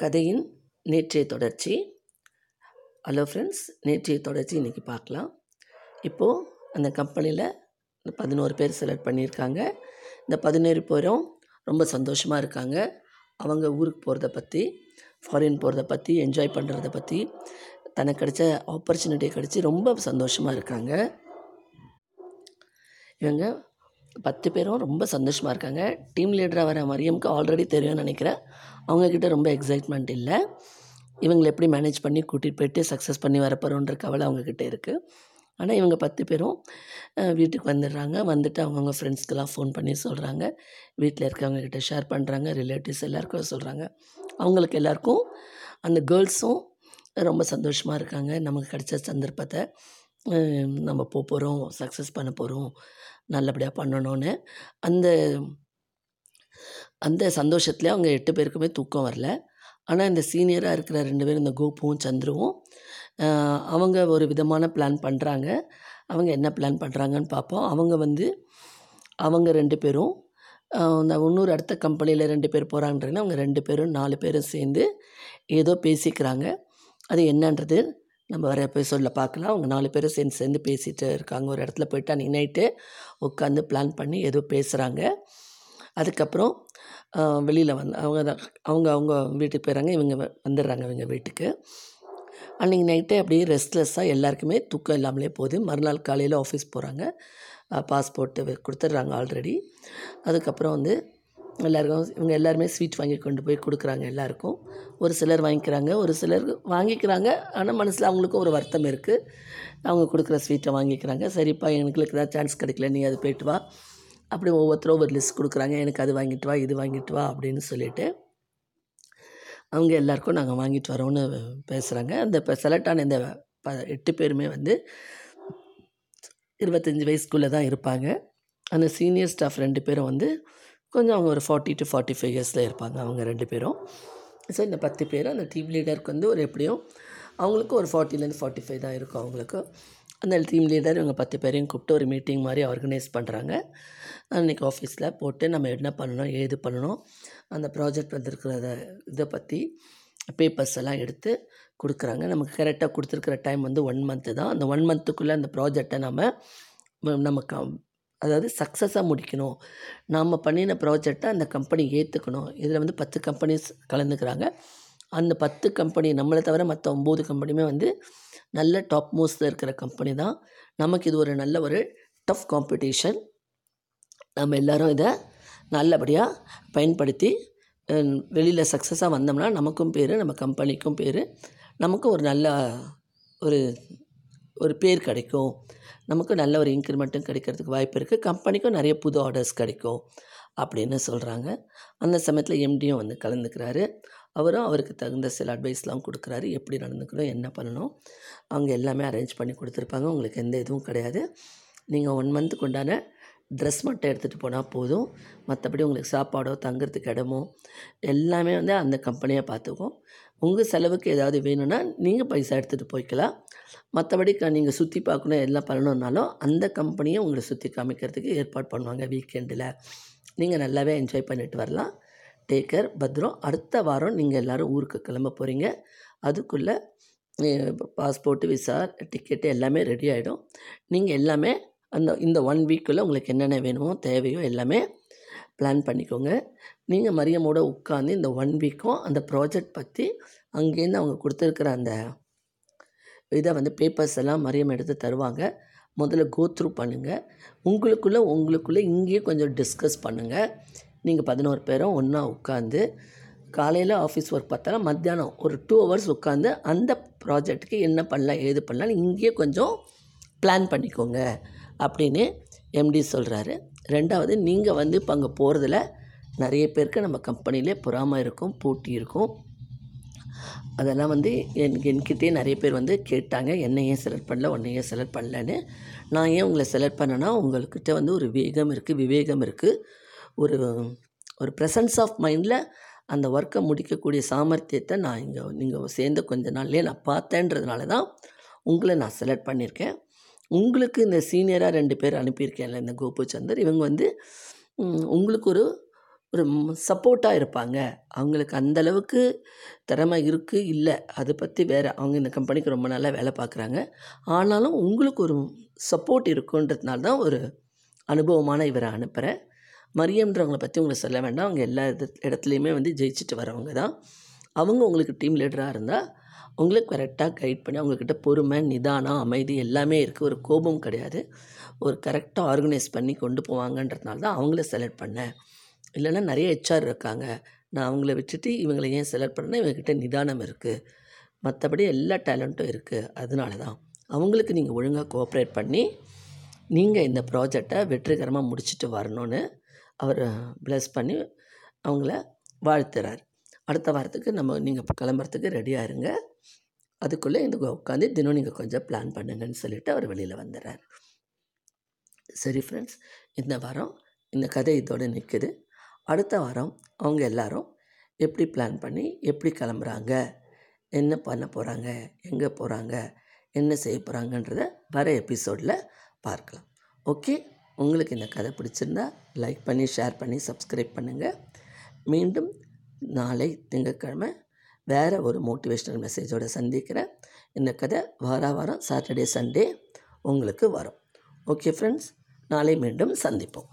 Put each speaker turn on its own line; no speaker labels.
கதையின் நேற்றைய தொடர்ச்சி. ஹலோ ஃப்ரெண்ட்ஸ் நேற்றைய தொடர்ச்சி இன்றைக்கி பார்க்கலாம். இப்போது அந்த கம்பெனியில் இந்த பதினோரு பேர் செலக்ட் பண்ணியிருக்காங்க. இந்த பதினேழு பேரும் ரொம்ப சந்தோஷமாக இருக்காங்க. அவங்க ஊருக்கு போகிறத பற்றி ஃபாரின் போகிறத பற்றி என்ஜாய் பண்ணுறத பற்றி தனக்கு கிடைச்ச ஆப்பர்ச்சுனிட்டி கிடச்சி ரொம்ப சந்தோஷமாக இருக்காங்க. இவங்க பத்து பேரும் ரொம்ப சந்தோஷமாக இருக்காங்க. டீம் லீடராக வர மரியம்க்கு ஆல்ரெடி தெரியும்னு நினைக்கிறேன். அவங்கக்கிட்ட ரொம்ப எக்ஸைட்மெண்ட் இல்லை. இவங்களை எப்படி மேனேஜ் பண்ணி கூட்டிகிட்டு போயிட்டு சக்ஸஸ் பண்ணி வரப்போகிறோன்ற கவலை அவங்கக்கிட்ட இருக்குது ஆனால் இவங்க பத்து பேரும் வீட்டுக்கு வந்துடுறாங்க. வந்துட்டு அவங்கவுங்க ஃப்ரெண்ட்ஸ்க்கெல்லாம் ஃபோன் பண்ணி சொல்கிறாங்க வீட்டில் இருக்கவங்கக்கிட்ட ஷேர் பண்ணுறாங்க ரிலேட்டிவ்ஸ் எல்லாருக்கும் சொல்கிறாங்க அவங்களுக்கு எல்லாருக்கும் அந்த கேர்ள்ஸும் ரொம்ப சந்தோஷமாக இருக்காங்க. நமக்கு கிடைச்ச சந்தர்ப்பத்தை நம்ம போக போகிறோம் சக்ஸஸ் பண்ண போகிறோம் நல்லபடியாக பண்ணணும்னு. அந்த அந்த சந்தோஷத்தில் அவங்க எட்டு பேருக்குமே தூக்கம் வரல. ஆனால் இந்த சீனியராக இருக்கிற ரெண்டு பேரும் இந்த கோபுவும் சந்துருவும் அவங்க ஒரு விதமான பிளான் பண்ணுறாங்க அவங்க என்ன பிளான் பண்ணுறாங்கன்னு பார்ப்போம். அவங்க வந்து அவங்க ரெண்டு பேரும் இந்த இன்னொரு அடுத்த கம்பெனியில் ரெண்டு பேர் போகிறாங்கன்றதுல அவங்க ரெண்டு பேரும் நாலு பேரும் சேர்ந்து ஏதோ பேசிக்கிறாங்க. அது என்னன்றது நம்ம வர எபிசோடில் பார்க்கலாம் அவங்க நாலு பேரும் சேர்ந்து சேர்ந்து பேசிகிட்டு இருக்காங்க. ஒரு இடத்துல போயிட்டு அன்றைக்கி நைட்டு உட்காந்து பிளான் பண்ணி ஏதோ பேசுகிறாங்க அதுக்கப்புறம் வெளியில் வந்து அவங்க தான் அவங்க அவங்க வீட்டுக்கு போயிடுறாங்க இவங்க வ- வந்துடுறாங்க இவங்க வீட்டுக்கு. அன்றைக்கி நைட்டே அப்படியே ரெஸ்ட்லெஸ்ஸாக எல்லாருக்குமே தூக்கம் இல்லாமலே போகுது. மறுநாள் காலையில் ஆஃபீஸ் போகிறாங்க பாஸ்போர்ட்டு கொடுத்துட்றாங்க ஆல்ரெடி அதுக்கப்புறம் வந்து எல்லாருக்கும் இவங்க எல்லாருமே ஸ்வீட் வாங்கி கொண்டு போய் கொடுக்குறாங்க எல்லாருக்கும். ஒரு சிலர் வாங்கிக்கிறாங்க ஒரு சிலர் வாங்கிக்கிறாங்க ஆனால் மனசில் அவங்களுக்கும் ஒரு வருத்தம் இருக்குது அவங்க கொடுக்குற ஸ்வீட்டை வாங்கிக்கிறாங்க. சரிப்பா எங்களுக்கு தான் சான்ஸ் கிடைக்கல நீ அது போயிட்டு வா. அப்படி ஒவ்வொருத்தரும் ஒரு லிஸ்ட் கொடுக்குறாங்க. எனக்கு அது வாங்கிட்டு வா இது வாங்கிட்டு வா அப்படின்னு சொல்லிட்டு அவங்க எல்லாருக்கும் நாங்கள் வாங்கிட்டு வரோம்னு பேசுகிறாங்க அந்த இப்போ செலக்டான இந்த ப எட்டு பேருமே வந்து இருபத்தஞ்சி வயசுக்குள்ளே தான் இருப்பாங்க. அந்த சீனியர் ஸ்டாஃப் ரெண்டு பேரும் வந்து கொஞ்சம் அவங்க ஒரு ஃபார்ட்டி டு ஃபார்ட்டி ஃபைவ் இயர்ஸில் இருப்பாங்க அவங்க ரெண்டு பேரும். ஸோ இந்த பத்து பேர் அந்த டீம் லீடருக்கு வந்து ஒரு எப்படியும் அவங்களுக்கு ஒரு ஃபார்ட்டிலேருந்து ஃபார்ட்டி ஃபைவ் தான் இருக்கும் அவங்களுக்கு. அந்த டீம் லீடர் இவங்க பத்து பேரையும் கூப்பிட்டு ஒரு மீட்டிங் மாதிரி ஆர்கனைஸ் பண்ணுறாங்க அன்றைக்கி ஆஃபீஸில் போட்டு நம்ம என்ன பண்ணணும் ஏது பண்ணணும் அந்த ப்ராஜெக்ட் வந்துருக்கிறத இதை பற்றி பேப்பர்ஸ் எல்லாம் எடுத்து கொடுக்குறாங்க. நமக்கு கரெக்டாக கொடுத்துருக்குற டைம் வந்து ஒன் மந்த்து தான். அந்த ஒன் மந்த்துக்குள்ளே அந்த ப்ராஜெக்டை நம்ம நம்ம க அதாவது சக்ஸஸாக முடிக்கணும். நாம் பண்ணின ப்ராஜெக்டை அந்த கம்பெனி ஏற்றுக்கணும் இதில் வந்து பத்து கம்பெனிஸ் கலந்துக்கிறாங்க. அந்த பத்து கம்பெனி நம்மளை தவிர மற்ற ஒம்பது கம்பெனியுமே வந்து நல்ல டாப் மோஸ்ட்டில் இருக்கிற கம்பெனி தான். நமக்கு இது ஒரு நல்ல ஒரு டஃப் காம்படிஷன் நம்ம எல்லோரும் இதை நல்லபடியாக பயன்படுத்தி வெளியில் சக்ஸஸாக வந்தோம்னா நமக்கும் பேர் நம்ம கம்பெனிக்கும் பேர். நமக்கும் ஒரு நல்ல ஒரு ஒரு பேர் கிடைக்கும். நமக்கு நல்ல ஒரு இன்க்ரிமெண்ட்டும் கிடைக்கிறதுக்கு வாய்ப்பு இருக்குது கம்பெனிக்கும் நிறைய புது ஆர்டர்ஸ் கிடைக்கும் அப்படின்னு சொல்கிறாங்க அந்த சமயத்தில் எம்டியும் வந்து கலந்துக்கிறாரு. அவரும் அவருக்கு தகுந்த சில அட்வைஸ்லாம் கொடுக்குறாரு. எப்படி நடந்துக்கணும் என்ன பண்ணணும் அவங்க எல்லாமே அரேஞ்ச் பண்ணி கொடுத்துருப்பாங்க. உங்களுக்கு எந்த இதுவும் கிடையாது. நீங்கள் ஒன் மந்த்துக்கு உண்டான ட்ரெஸ் மட்டும் எடுத்துகிட்டு போனால் போதும். மற்றபடி உங்களுக்கு சாப்பாடோ தங்குறதுக்கு இடமோ எல்லாமே வந்து அந்த கம்பெனியை பார்த்துக்கும். உங்கள் செலவுக்கு ஏதாவது வேணும்னா நீங்கள் பைசா எடுத்துகிட்டு போய்க்கலாம். மற்றபடி நீங்கள் சுற்றி பார்க்கணும் எல்லாம் பண்ணணுன்னாலும் அந்த கம்பெனியை உங்களை சுற்றி காமிக்கிறதுக்கு ஏற்பாடு பண்ணுவாங்க வீக்கெண்டில் நீங்கள் நல்லாவே என்ஜாய் பண்ணிட்டு வரலாம். டேக் கேர் பத்ரம் அடுத்த வாரம் நீங்கள் எல்லோரும் ஊருக்கு கிளம்ப போகிறீங்க அதுக்குள்ளே பாஸ்போர்ட்டு விசா டிக்கெட்டு எல்லாமே ரெடி ஆகிடும் நீங்கள் எல்லாமே அந்த இந்த ஒன் வீக்குள்ளே உங்களுக்கு என்னென்ன வேணுமோ தேவையோ எல்லாமே பிளான் பண்ணிக்கோங்க. நீங்கள் மரியமோட உட்காந்து இந்த ஒன் வீக்கும் அந்த ப்ராஜெக்ட் பற்றி அங்கேருந்து அவங்க கொடுத்துருக்குற அந்த இதை வந்து பேப்பர்ஸ் எல்லாம் மரியம் எடுத்து தருவாங்க. முதல்ல கோத்ரூ பண்ணுங்கள் உங்களுக்குள்ளே உங்களுக்குள்ளே இங்கேயே கொஞ்சம் டிஸ்கஸ் பண்ணுங்கள் நீங்கள் பதினோரு பேரும் ஒன்றா உட்காந்து காலையில் ஆஃபீஸ் ஒர்க் பார்த்தாலும் மத்தியானம் ஒரு டூ ஹவர்ஸ் உட்காந்து அந்த ப்ராஜெக்ட்டுக்கு என்ன பண்ணலாம் ஏது பண்ணலாம் இங்கேயே கொஞ்சம் பிளான் பண்ணிக்கோங்க. அப்படின்னு எம்டி சொல்கிறாரு ரெண்டாவது நீங்கள் வந்து இப்போ அங்கே போகிறதுல நிறைய பேருக்கு நம்ம கம்பெனிலே பொறாமை இருக்கும் போட்டி இருக்கும். அதெல்லாம் வந்து என் என்கிட்டயே நிறைய பேர் வந்து கேட்டாங்க. என்னை ஏன் செலக்ட் பண்ணல உன்னை ஏன் செலக்ட் பண்ணலன்னு. நான் ஏன் உங்களை செலக்ட் பண்ணேன்னா உங்கள்கிட்ட வந்து ஒரு வேகம் இருக்குது விவேகம் இருக்குது ஒரு ஒரு ப்ரெசன்ஸ் ஆஃப் மைண்டில் அந்த ஒர்க்கை முடிக்கக்கூடிய சாமர்த்தியத்தை நான் இங்கே நீங்கள் சேர்ந்த கொஞ்ச நாள்லேயே நான் பார்த்தேன்றதுனால தான் உங்களை நான் செலக்ட் பண்ணியிருக்கேன். உங்களுக்கு இந்த சீனியராக ரெண்டு பேர் அனுப்பியிருக்கேன்ல இந்த கோபு சந்தர் இவங்க வந்து உங்களுக்கு ஒரு ஒரு சப்போர்ட்டாக இருப்பாங்க. அவங்களுக்கு அந்த அளவுக்கு திறமை இருக்குது இல்லை. அதை பற்றி வேறு அவங்க இந்த கம்பெனிக்கு ரொம்ப நல்லா வேலை பார்க்குறாங்க ஆனாலும் உங்களுக்கு ஒரு சப்போர்ட் இருக்குன்றதுனால தான் ஒரு அனுபவமான இவரை அனுப்புகிறேன் மரியம்ன்றவங்களை பற்றி உங்களுக்கு சொல்ல வேண்டாம். அவங்க எல்லா இடத்துலையுமே வந்து ஜெயிச்சுட்டு வரவங்க தான். அவங்க உங்களுக்கு டீம் லீடராக இருந்தால் உங்களுக்கு கரெக்டாக கைட் பண்ணி அவங்கக்கிட்ட பொறுமை நிதானம் அமைதி எல்லாமே இருக்குது ஒரு கோபம் கிடையாது. ஒரு கரெக்டாக ஆர்கனைஸ் பண்ணி கொண்டு போவாங்கன்றதுனால தான் அவங்கள செலக்ட் பண்ணேன். இல்லைன்னா நிறைய ஹெச்ஆர் இருக்காங்க. நான் அவங்கள வச்சுட்டு இவங்களை ஏன் செலக்ட் பண்ணேன்னா இவங்கக்கிட்ட நிதானம் இருக்குது மற்றபடி எல்லா டேலண்ட்டும் இருக்குது அதனால தான். அவங்களுக்கு நீங்கள் ஒழுங்காக கோஆப்ரேட் பண்ணி நீங்கள் இந்த ப்ராஜெக்டை வெற்றிகரமாக முடிச்சுட்டு வரணும்னு அவர் ப்ளஸ் பண்ணி அவங்கள வாழ்த்துறார். அடுத்த வாரத்துக்கு நம்ம நீங்கள் கிளம்புறதுக்கு ரெடியாக இருங்க. அதுக்குள்ளே இந்த உட்காந்து தினம் நீங்கள் கொஞ்சம் பிளான் பண்ணுங்கன்னு சொல்லிவிட்டு அவர் வெளியில் வந்துடுறார் சரி ஃப்ரெண்ட்ஸ் இந்த வாரம் இந்த கதை இதோடு நிற்குது அடுத்த வாரம் அவங்க எல்லாரும் எப்படி பிளான் பண்ணி எப்படி கிளம்புறாங்க? என்ன பண்ண போகிறாங்க எங்கே போகிறாங்க என்ன செய்ய போகிறாங்கன்றத வர எபிசோடில் பார்க்கலாம். ஓகே உங்களுக்கு இந்த கதை பிடிச்சிருந்தா லைக் பண்ணி ஷேர் பண்ணி சப்ஸ்கிரைப் பண்ணுங்கள் மீண்டும் நாளை திங்கட்கிழமை வேறு ஒரு மோட்டிவேஷ்னல் மெசேஜோடு சந்திக்கிறேன். இந்த கதை வார வாரம் சாட்டர்டே சண்டே உங்களுக்கு வரும். ஓகே ஃப்ரெண்ட்ஸ் நாளை மீண்டும் சந்திப்போம்.